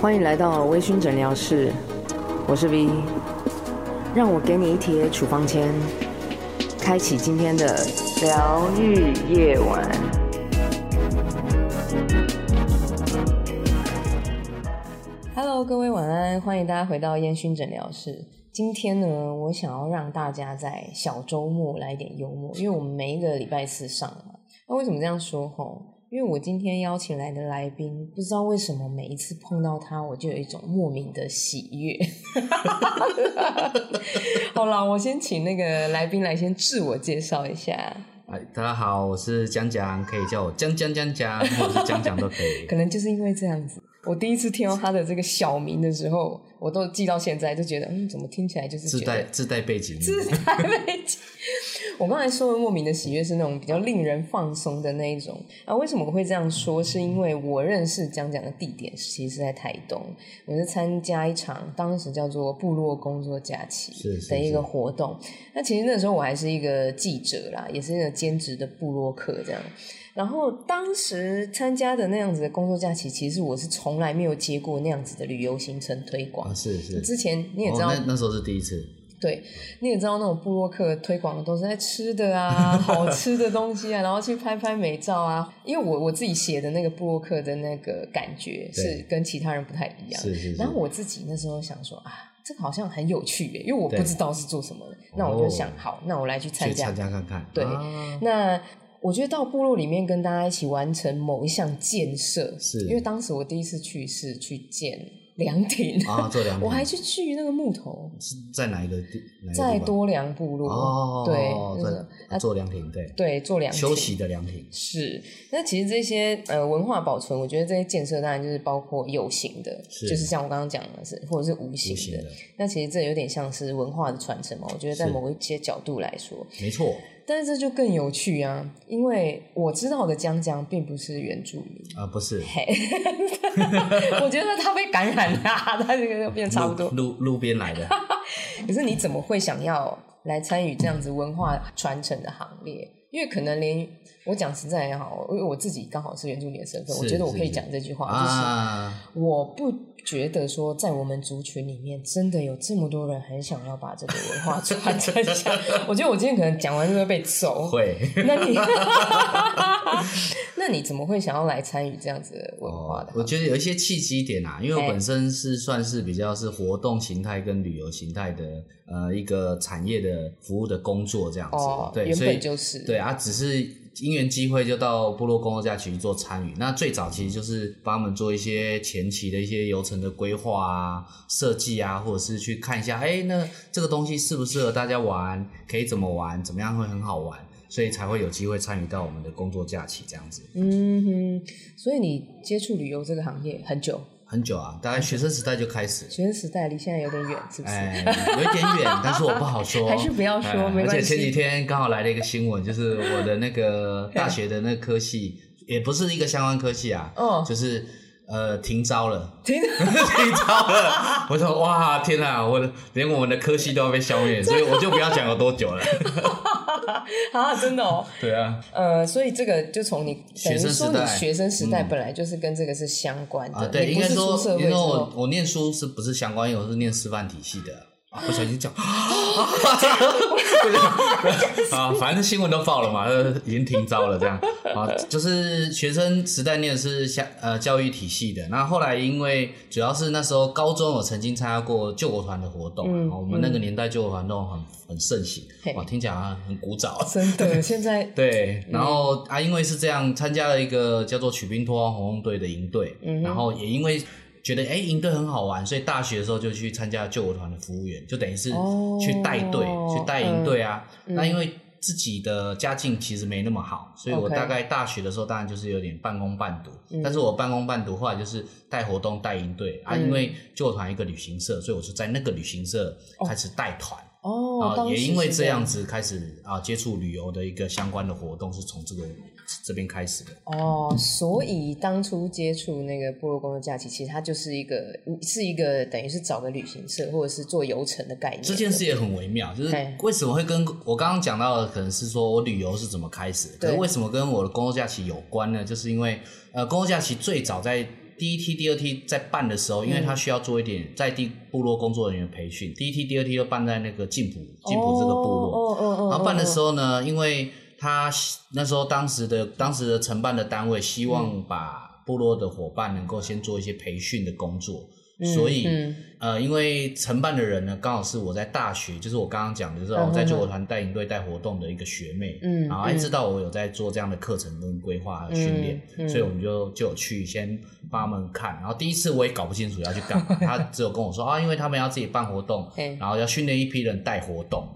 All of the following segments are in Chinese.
欢迎来到微醺诊疗室，我是 V，让我给你一贴处方签，开启今天的疗愈夜晚。Hello，各位晚安，欢迎大家回到烟熏诊疗室。今天呢，我想要让大家在小周末来点幽默，因为我们每一个礼拜四上嘛。那为什么这样说？吼？因为我今天邀请来的来宾，不知道为什么每一次碰到他，我就有一种莫名的喜悦。好了，我先请那个来宾来先自我介绍一下。哎，大家好，我是江江，可以叫我江江江江，或者是江江都可以。可能就是因为这样子，我第一次听到他的这个小名的时候，我都记到现在，就觉得嗯，怎么听起来就是自带自带背景，自带背景。我刚才说的莫名的喜悦是那种比较令人放松的那一种啊。为什么我会这样说？是因为我认识江江的地点其实是在台东，我是参加一场当时叫做部落工作假期的一个活动。是是是。那其实那时候我还是一个记者啦，也是一个兼职的部落客这样。然后当时参加的那样子的工作假期，其实我是从来没有接过那样子的旅游行程推广。啊，是是。之前你也知道，哦，那那时候是第一次。对，你也知道那种部落客推广的都是在吃的啊，好 吃的东西啊，然后去拍拍美照啊。因为我我自己写的那个部落客的那个感觉是跟其他人不太一样。是是是。然后我自己那时候想说啊，这个好像很有趣耶，因为我不知道是做什么的。那我就想，好，那我来去参加，参加看看。对，啊、那我觉得到部落里面跟大家一起完成某一项建设，是因为当时我第一次去是去建。凉亭。啊，做凉亭，我还去锯那个木头，是在哪一个地？在多良部落。哦，对，就是做凉亭，对。对，做凉亭。休息的凉亭。是。那其实这些呃文化保存，我觉得这些建设当然就是包括有形的，就是像我刚刚讲的是，或者是无形的。那其实这有点像是文化的传承嘛，我觉得在某一些角度来说，没错。但是这就更有趣啊，因为我知道的江江并不是原住民啊，不是。我觉得他被感染了，他这个变差不多。路路边来的。可是你怎么会想要来参与这样子文化传承的行列？因为可能连我讲实在也好，因为我自己刚好是原住民的身份，我觉得我可以讲这句话，就是我不觉得说在我们族群里面真的有这么多人很想要把这个文化传承下。我觉得我今天可能讲完就会被揍。会？那你 那你怎么会想要来参与这样子的文化的？我觉得有一些契机点啊，因为我本身是算是比较是活动形态跟旅游形态的呃一个产业的服务的工作这样子，哦、对，原本就是对。啊，只是因缘机会就到部落工作假期去做参与。那最早其实就是帮他们做一些前期的一些流程的规划啊、设计啊，或者是去看一下，哎，那这个东西适不适合大家玩？可以怎么玩？怎么样会很好玩？所以才会有机会参与到我们的工作假期这样子。嗯哼，所以你接触旅游这个行业很久。很久啊，大概学生时代就开始。学生时代离现在有点远，是不是？哎，有一点远，但是我不好说。还是不要说，哎、没关系。而且前几天刚好来了一个新闻，就是我的那个大学的那个科系，也不是一个相关科系啊，哦，就是。呃，停招了，停 停招了。我说哇，天哪，我的连我们的科系都要被消灭，所以我就不要讲有多久了。啊，真的哦。对啊。呃，所以这个就从你学生时代，学生时代本来就是跟这个是相关的。啊，对，应该说，因为我我念书是不是相关？因为我是念师范体系的。不小心讲，啊，反正新闻都报了嘛，已经停招了这样。啊，就是学生时代念的是相呃教育体系的，那后来因为主要是那时候高中我曾经参加过救国团的活动，嗯，我们那个年代救国团都很很盛行，哇，听起来好像很古早，真的，现在 对，然后啊，因为是这样，参加了一个叫做曲兵托红红队的营队，然后也因为。觉得哎，营队很好玩，所以大学的时候就去参加救国团的服务员，就等于是去带队、哦、去带营队啊。嗯、那因为自己的家境其实没那么好，所以我大概大学的时候当然就是有点半工半读。嗯、但是我半工半读，后来就是带活动、带营队、嗯、啊。因为救国团一个旅行社，所以我就在那个旅行社开始带团。哦，也因为这样子开始啊接触旅游的一个相关的活动，是从这个。这边开始的哦，所以当初接触那个部落工作假期，其实它就是一个是一个等于是找个旅行社或者是做游程的概念。这件事也很微妙，就是为什么会跟我刚刚讲到的，可能是说我旅游是怎么开始的，可是为什么跟我的工作假期有关呢？就是因为呃，工作假期最早在第一梯、第二梯在办的时候，因为他需要做一点在地部落工作人员培训，第一梯、第二梯都办在那个静浦、静浦这个部落。然后办的时候呢，因为他那时候当时的当时的承办的单位希望把部落的伙伴能够先做一些培训的工作。所以，呃，因为承办的人呢，刚好是我在大学，就是我刚刚讲的，就是我在救国团带营队带活动的一个学妹，嗯，然后还知道我有在做这样的课程跟规划和训练，所以我们就就有去先帮他们看。然后第一次我也搞不清楚要去干嘛，他只有跟我说啊，因为他们要自己办活动，然后要训练一批人带活动。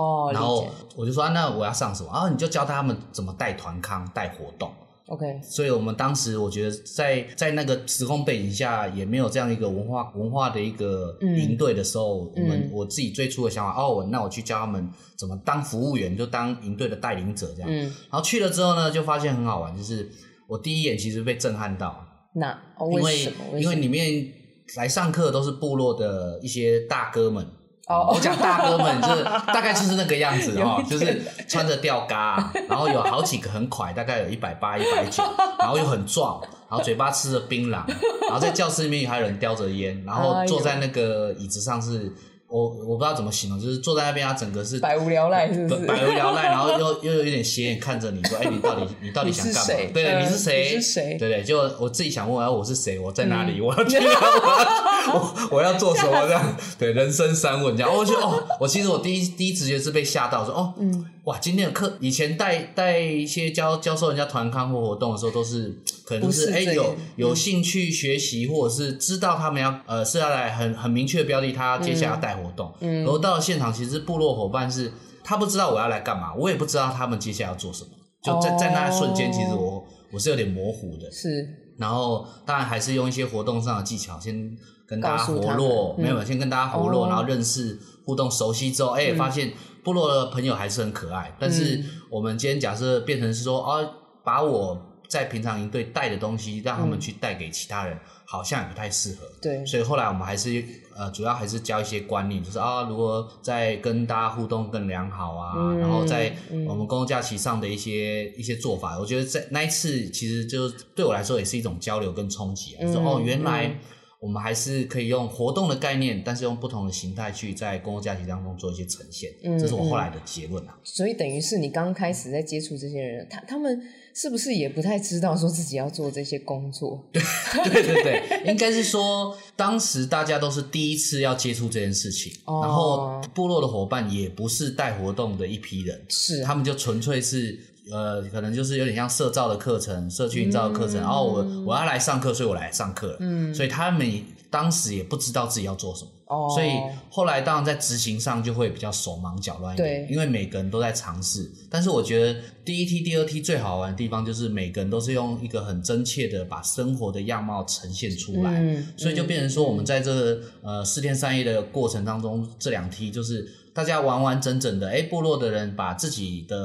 哦，然后我就说啊，那我要上什么？然后你就教他们怎么带团康、带活动。OK，所以我们当时我觉得在在那个时空背景下，也没有这样一个文化文化的一个营队的时候，嗯、我们我自己最初的想法，嗯、哦，那我去教他们怎么当服务员，就当营队的带领者这样。嗯、然后去了之后呢，就发现很好玩，就是我第一眼其实被震撼到。那为什么？因为因为里面来上课都是部落的一些大哥们。哦，我讲大哥们就是 大概就是那个样子哦，就是穿着吊嘎，然后有好几个很快，大概有一百八、一百九，然后又很壮，然后嘴巴吃着槟榔，然后在教室里面还有人叼着烟，然后坐在那个椅子上是。我我不知道怎么形容，就是坐在那边，他整个是百无聊赖，是不是？百无聊赖，然后又又有一点斜眼看着你说：“哎、欸，你到底 你到底想干嘛？”对对，你是谁？你是谁？对对，就我自己想问，哎，我是谁？我在哪里？嗯、我要去哪？我我要做什么？这样对人生三问这样。我觉得哦，我其实我第一第一直觉是被吓到，说哦，嗯。哇，今天的课以前带带一些教教授人家团康或活动的时候，都是可能是哎、欸、有有兴趣学习，或者是知道他们要呃是要来很很明确的标的，他接下来要带活动。嗯，然后到了现场，其实部落伙伴是他不知道我要来干嘛，我也不知道他们接下来要做什么。就在在那一瞬间，其实我我是有点模糊的。是，然后当然还是用一些活动上的技巧，先跟大家活络，没有，先跟大家活络，然后认识互动熟悉之后，哎，发现。部落的朋友还是很可爱，但是我们今天假设变成是说，哦、啊，把我在平常营队带的东西，让他们去带给其他人，嗯、好像也不太适合。对，所以后来我们还是呃，主要还是教一些观念，就是啊，如果在跟大家互动更良好啊，嗯、然后在我们公共假期上的一些一些做法，我觉得在那一次其实就对我来说也是一种交流跟冲击啊，嗯、就是哦，原来。我们还是可以用活动的概念，但是用不同的形态去在公共假期当中做一些呈现。嗯，这是我后来的结论啊。所以等于是你刚开始在接触这些人，他他们是不是也不太知道说自己要做这些工作？对对对对，应该是说当时大家都是第一次要接触这件事情，哦、然后部落的伙伴也不是带活动的一批人，是他们就纯粹是。呃，可能就是有点像社造的课程、社区营造的课程，嗯、然后我我要来上课，所以我来上课了。嗯，所以他们当时也不知道自己要做什么，哦，所以后来当然在执行上就会比较手忙脚乱一点，对，因为每个人都在尝试。但是我觉得第一梯、第二梯最好玩的地方就是每个人都是用一个很真切的把生活的样貌呈现出来，嗯，所以就变成说我们在这个呃四天三夜的过程当中，这两梯就是。大家完完整整的，哎，部落的人把自己的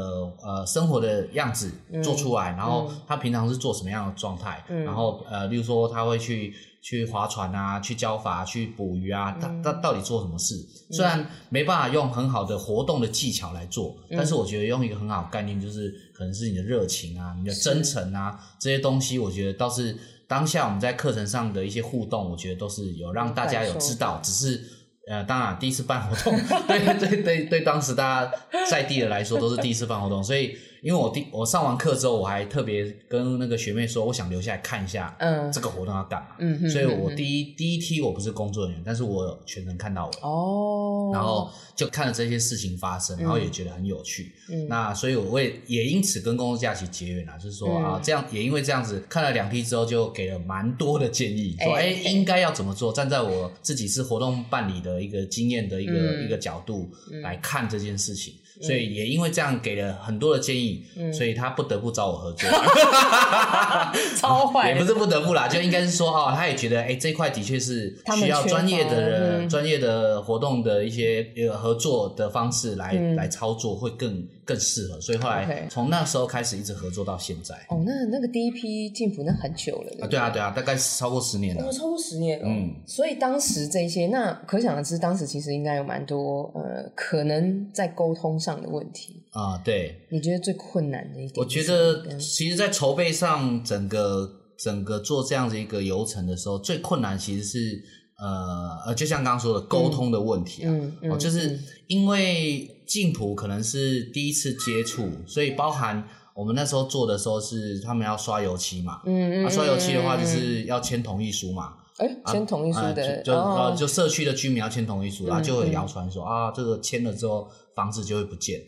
呃生活的样子做出来，嗯、然后他平常是做什么样的状态，嗯、然后呃，例如说他会去去划船啊，去教筏，去捕鱼啊，他他到底做什么事？嗯、虽然没办法用很好的活动的技巧来做，嗯、但是我觉得用一个很好的概念，就是可能是你的热情啊，你的真诚啊，这些东西，我觉得倒是当下我们在课程上的一些互动，我觉得都是有让大家有知道，只是。呃，当然，第一次办活动，对对对对，当时大家在地的来说都是第一次办活动，所以。因为我第我上完课之后，我还特别跟那个学妹说，我想留下来看一下，嗯，这个活动要干嘛，嗯，所以我第一第一梯我不是工作人员，但是我全程看到我，哦，然后就看了这些事情发生，然后也觉得很有趣，嗯，那所以我也也因此跟公共假期结缘了，就是说啊，这样也因为这样子看了两梯之后，就给了蛮多的建议，说哎应该要怎么做，站在我自己是活动办理的一个经验的一个一个角度来看这件事情。所以也因为这样给了很多的建议，嗯、所以他不得不找我合作，超坏，也不是不得不啦，就应该是说哦，他也觉得哎、欸，这块的确是需要专业的人、专、嗯、业的活动的一些呃合作的方式来、嗯、来操作会更。更适合，所以后来从那时候开始一直合作到现在。哦，那那个第一批进步那很久了对对。啊，对啊，对啊，大概超过十年了。哦，超过十年了。嗯，所以当时这些，那可想而知，当时其实应该有蛮多呃，可能在沟通上的问题啊。对，你觉得最困难的一点？我觉得，其实，在筹备上，整个整个做这样子一个流程的时候，最困难其实是呃呃，就像刚刚说的沟通的问题啊，嗯嗯、哦，就是因为净土可能是第一次接触，所以包含我们那时候做的时候是他们要刷油漆嘛，嗯嗯，啊、刷油漆的话就是要签同意书嘛，哎、欸，签同意书的，啊、就就社区的居民要签同意书，然后就会谣传说、嗯、啊，这个签了之后房子就会不见，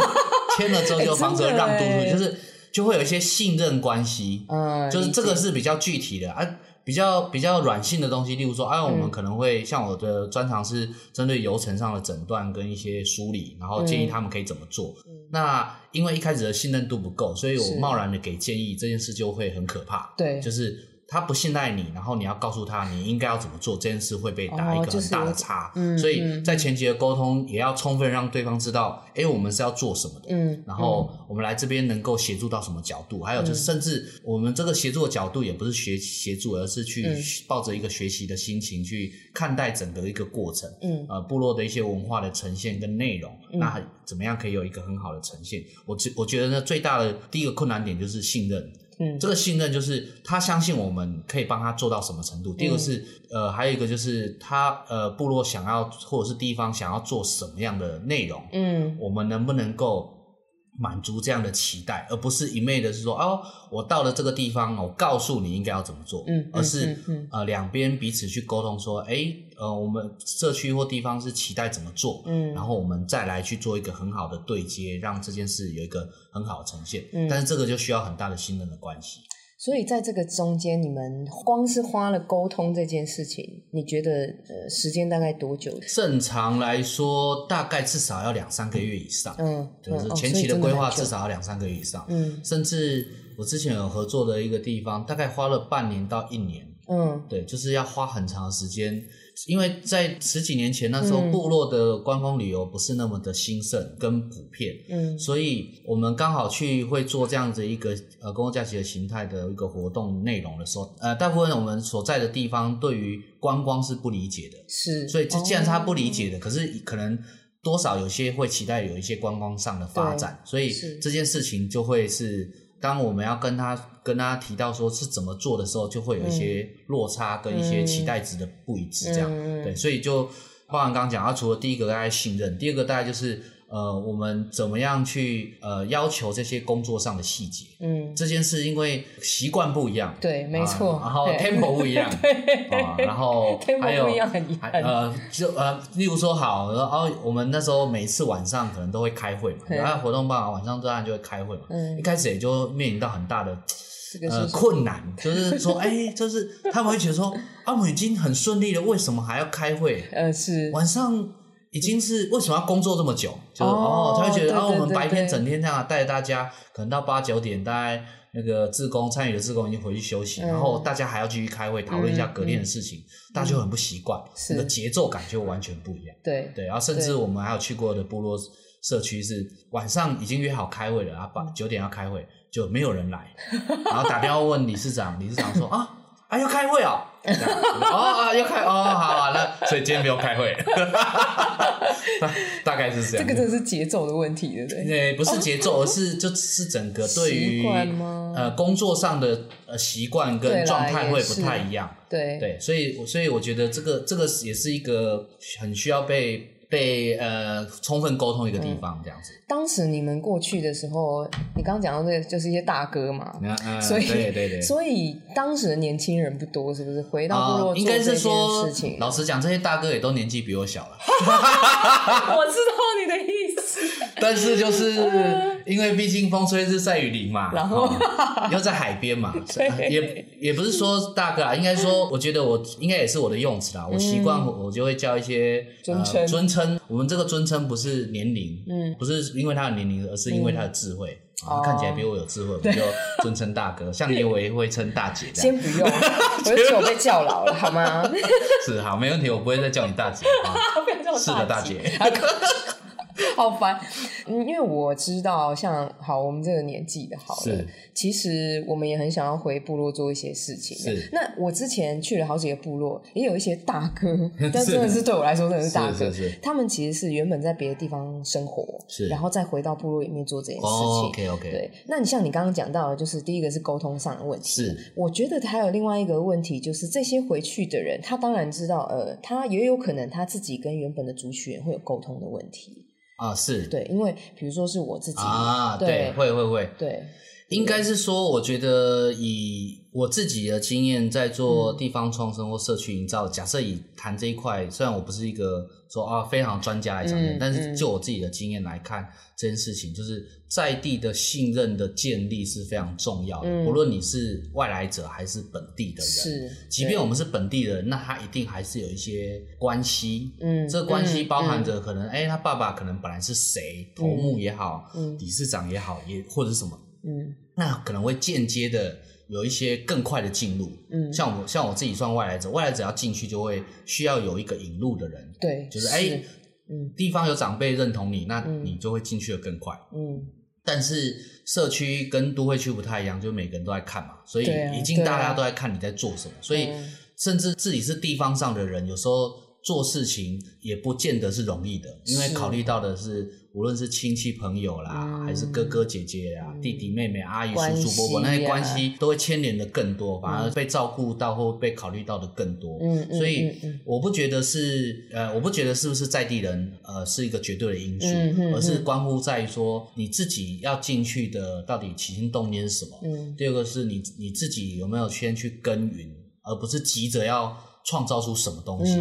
签了之后就房子会让渡出去，就是。就会有一些信任关系，嗯，就是这个是比较具体的啊，比较比较软性的东西，例如说，啊，我们可能会像我的专长是针对流程上的诊断跟一些梳理，然后建议他们可以怎么做。嗯、那因为一开始的信任度不够，所以我贸然的给建议，这件事就会很可怕。对，就是。他不信赖你，然后你要告诉他你应该要怎么做，这件事会被打一个很大的叉。哦就是、所以在前期的沟通也要充分让对方知道，哎、嗯，我们是要做什么的。嗯，然后我们来这边能够协助到什么角度，嗯、还有就是甚至我们这个协助的角度也不是学协助，而是去抱着一个学习的心情去看待整个一个过程。嗯，呃，部落的一些文化的呈现跟内容，嗯、那怎么样可以有一个很好的呈现？我觉我觉得呢，最大的第一个困难点就是信任。嗯，这个信任就是他相信我们可以帮他做到什么程度。第二个是，嗯、呃，还有一个就是他呃部落想要或者是地方想要做什么样的内容，嗯，我们能不能够满足这样的期待，而不是一昧的是说哦，我到了这个地方，我告诉你应该要怎么做，嗯，而是、嗯嗯、呃两边彼此去沟通说，哎呃，我们社区或地方是期待怎么做，嗯，然后我们再来去做一个很好的对接，让这件事有一个很好的呈现。嗯，但是这个就需要很大的信任的关系。所以在这个中间，你们光是花了沟通这件事情，你觉得呃时间大概多久？正常来说，大概至少要两三个月以上。嗯，就是前期的规划至少要两三个月以上。嗯，甚至我之前有合作的一个地方，大概花了半年到一年。嗯，对，就是要花很长的时间。因为在十几年前那时候，部落的观光旅游不是那么的兴盛跟普遍，嗯，所以我们刚好去会做这样子一个呃公共假期的形态的一个活动内容的时候，呃，大部分我们所在的地方对于观光是不理解的，是，所以这既然是他不理解的，可是可能多少有些会期待有一些观光上的发展，所以这件事情就会是。当我们要跟他跟他提到说是怎么做的时候，就会有一些落差跟一些期待值的不一致，这样、嗯、对，所以就包含刚刚讲，他除了第一个大家信任，第二个大概就是。呃，我们怎么样去呃要求这些工作上的细节？嗯，这件事因为习惯不一样，对，没错。然后 tempo 不一样，对啊，然后 还有还呃，就呃，例如说好，然后我们那时候每次晚上可能都会开会嘛，然后活动办完晚上当然就会开会嘛。嗯，一开始也就面临到很大的 呃困难，就是说，哎，就是他们会觉得说，啊，我们已经很顺利了，为什么还要开会？呃，是晚上。已经是为什么要工作这么久？就是哦，他会觉得啊，我们白天整天这样带着大家，可能到八九点，大概那个志工参与的志工已经回去休息，然后大家还要继续开会讨论一下隔天的事情，大家就很不习惯，那个节奏感就完全不一样。对。对，然后甚至我们还有去过的部落社区是晚上已经约好开会了，然后八九点要开会，就没有人来，然后打电话问理事长，理事长说 啊啊要开会哦。哦啊，要开哦，好好，那所以今天不用开会，大 大概是这样。这个真的是节奏的问题，对不对？对，不是节奏，而是就是整个对于呃工作上的呃习惯跟状态会不太一样。对对，所以所以我觉得这个这个也是一个很需要被。被呃充分沟通一个地方这样子。当时你们过去的时候，你刚刚讲到这个就是一些大哥嘛，所以对对对，所以当时的年轻人不多，是不是？回到部落应该是说事情，老实讲，这些大哥也都年纪比我小了。我知道你的意思，但是就是 因为毕竟风吹日晒雨淋嘛，然后 又在海边嘛，也也不是说大哥啊，应该说，我觉得我应该也是我的用词啦，我习惯我就会叫一些尊称尊称。我们这个尊称不是年龄，嗯，不是因为他的年龄，而是因为他的智慧。啊，看起来比我有智慧，我们就尊称大哥。像你，我也会称大姐。先不用，我就觉得我被叫老了，好吗？是好，没问题，我不会再叫你大姐啊。是的，大姐。好烦，嗯，因为我知道，像好我们这个年纪的，好了，是其实我们也很想要回部落做一些事情。是，那我之前去了好几个部落，也有一些大哥，但真的是对我来说真的是大哥，是他们其实是原本在别的地方生活，是，然后再回到部落里面做这件事情。哦，OK OK，对。那你像你刚刚讲到的，就是第一个是沟通上的问题，是，我觉得还有另外一个问题，就是这些回去的人，他当然知道，呃，他也有可能他自己跟原本的族群会有沟通的问题。啊，是。对，因为比如说是我自己啊，对，会会会，对，应该是说，我觉得以我自己的经验，在做地方创生或社区营造，嗯、假设以谈这一块，虽然我不是一个说啊非常专家来讲，嗯、但是就我自己的经验来看，嗯、这件事情就是在地的信任的建立是非常重要的。嗯、不论你是外来者还是本地的人，是，即便我们是本地人，那他一定还是有一些关系。嗯，这个关系包含着可能，哎、嗯欸，他爸爸可能本来是谁，头目也好，嗯，理事长也好，也或者是什么，嗯，那可能会间接的。有一些更快的进入，嗯，像我像我自己算外来者，外来者要进去就会需要有一个引路的人，对，就是哎，欸、嗯，地方有长辈认同你，那你就会进去的更快，嗯。但是社区跟都会区不太一样，就每个人都在看嘛，所以已经大家都在看你在做什么，所以甚至自己是地方上的人，有时候做事情也不见得是容易的，因为考虑到的是。无论是亲戚朋友啦，嗯、还是哥哥姐姐啊，嗯、弟弟妹妹、阿姨、啊、叔叔伯伯那些关系，都会牵连的更多，反而被照顾到或被考虑到的更多。嗯，所以我不觉得是呃，我不觉得是不是在地人呃是一个绝对的因素，而是关乎在于说你自己要进去的到底起心动念是什么。嗯，第二个是你你自己有没有先去耕耘，而不是急着要创造出什么东西。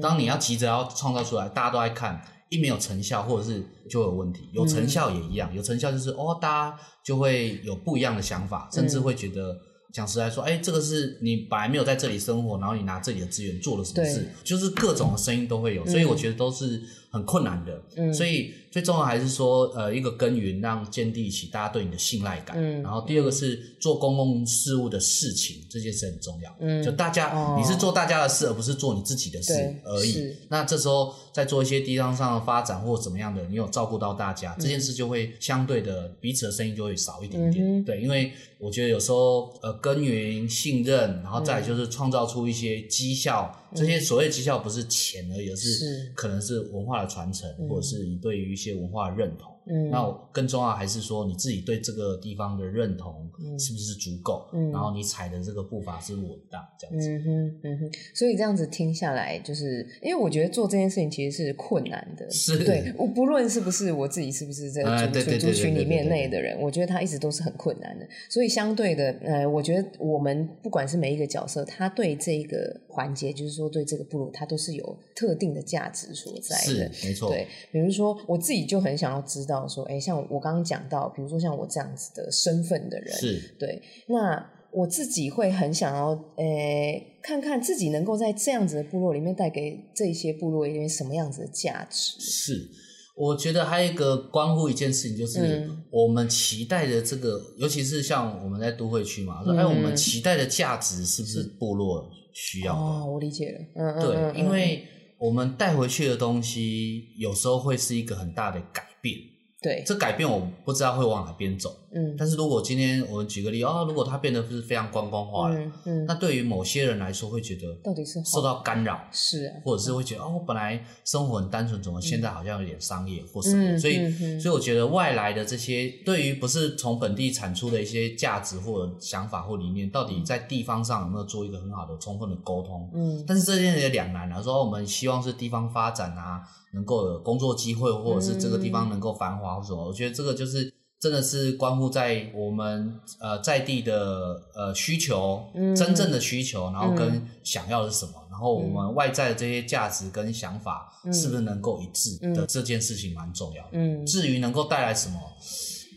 当你要急着要创造出来，大家都爱看。一没有成效，或者是就有问题；有成效也一样，有成效就是哦，大家就会有不一样的想法，甚至会觉得，讲实来说，哎，这个是你本来没有在这里生活，然后你拿这里的资源做了什么事，就是各种的声音都会有，所以我觉得都是很困难的。嗯，所以最重要还是说，呃，一个耕耘，让建立起大家对你的信赖感。嗯，然后第二个是做公共事务的事情，这件事很重要。嗯，就大家你是做大家的事，而不是做你自己的事而已。那这时候。在做一些地方上的发展或怎么样的，你有照顾到大家，嗯、这件事就会相对的彼此的声音就会少一点点。嗯、对，因为我觉得有时候呃耕耘信任，然后再就是创造出一些绩效，嗯、这些所谓绩效不是钱而已，而是可能是文化的传承，嗯、或者是你对于一些文化的认同。嗯，那更重要还是说你自己对这个地方的认同是不是足够？嗯，然后你踩的这个步伐是稳当这样子。嗯哼，嗯哼。所以这样子听下来，就是因为我觉得做这件事情其实是困难的。是。对，我不论是不是我自己是不是这个族族群里面内的人，我觉得他一直都是很困难的。所以相对的，呃，我觉得我们不管是每一个角色，他对这个环节，就是说对这个部落，他都是有特定的价值所在的。是，没错。对，比如说我自己就很想要知道。说，哎，像我刚刚讲到，比如说像我这样子的身份的人，是对，那我自己会很想要，诶，看看自己能够在这样子的部落里面带给这些部落一点什么样子的价值。是，我觉得还有一个关乎一件事情，就是我们期待的这个，嗯、尤其是像我们在都会区嘛，说，哎，我们期待的价值是不是部落需要的？哦，我理解了，嗯，对，嗯嗯、因为我们带回去的东西，有时候会是一个很大的改变。对，这改变我不知道会往哪边走。嗯，但是如果今天我们举个例啊、哦，如果它变得是非常观光化了，嗯，嗯，那对于某些人来说会觉得到底是受到干扰，是、啊，或者是会觉得哦，本来生活很单纯，怎么现在好像有点商业或什么？嗯、所以，所以我觉得外来的这些对于不是从本地产出的一些价值或者想法或理念，到底在地方上有没有做一个很好的充分的沟通？嗯，但是这件事也两难了。说我们希望是地方发展啊，能够有工作机会，或者是这个地方能够繁华或什么？嗯、我觉得这个就是。真的是关乎在我们呃在地的呃需求，嗯、真正的需求，然后跟想要的是什么，嗯、然后我们外在的这些价值跟想法是不是能够一致的、嗯、这件事情蛮重要的。嗯，至于能够带来什么，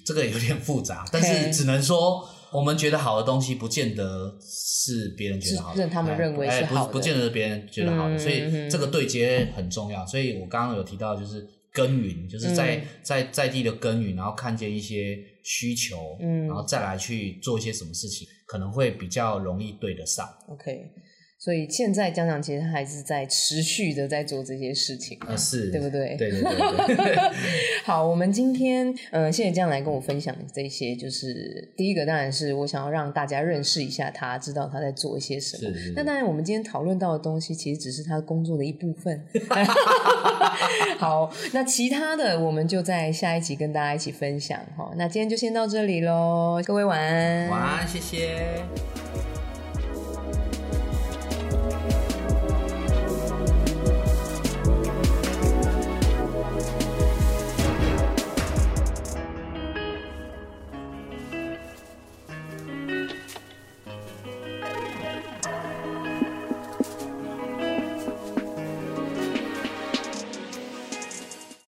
这个有点复杂，但是只能说我们觉得好的东西，不见得是别人觉得好的，他们认为是好的，不不见得是别人觉得好的，嗯、所以这个对接很重要。所以我刚刚有提到就是。耕耘就是在、嗯、在在地的耕耘，然后看见一些需求，嗯，然后再来去做一些什么事情，可能会比较容易对得上。OK，所以现在江江其实还是在持续的在做这些事情，啊，是，对不对？对对对对。好，我们今天呃，谢谢江来跟我分享这些，就是第一个当然是我想要让大家认识一下他，知道他在做一些什么。那当然，我们今天讨论到的东西其实只是他工作的一部分。好，那其他的我们就在下一集跟大家一起分享哈。那今天就先到这里喽，各位晚安。晚安，谢谢。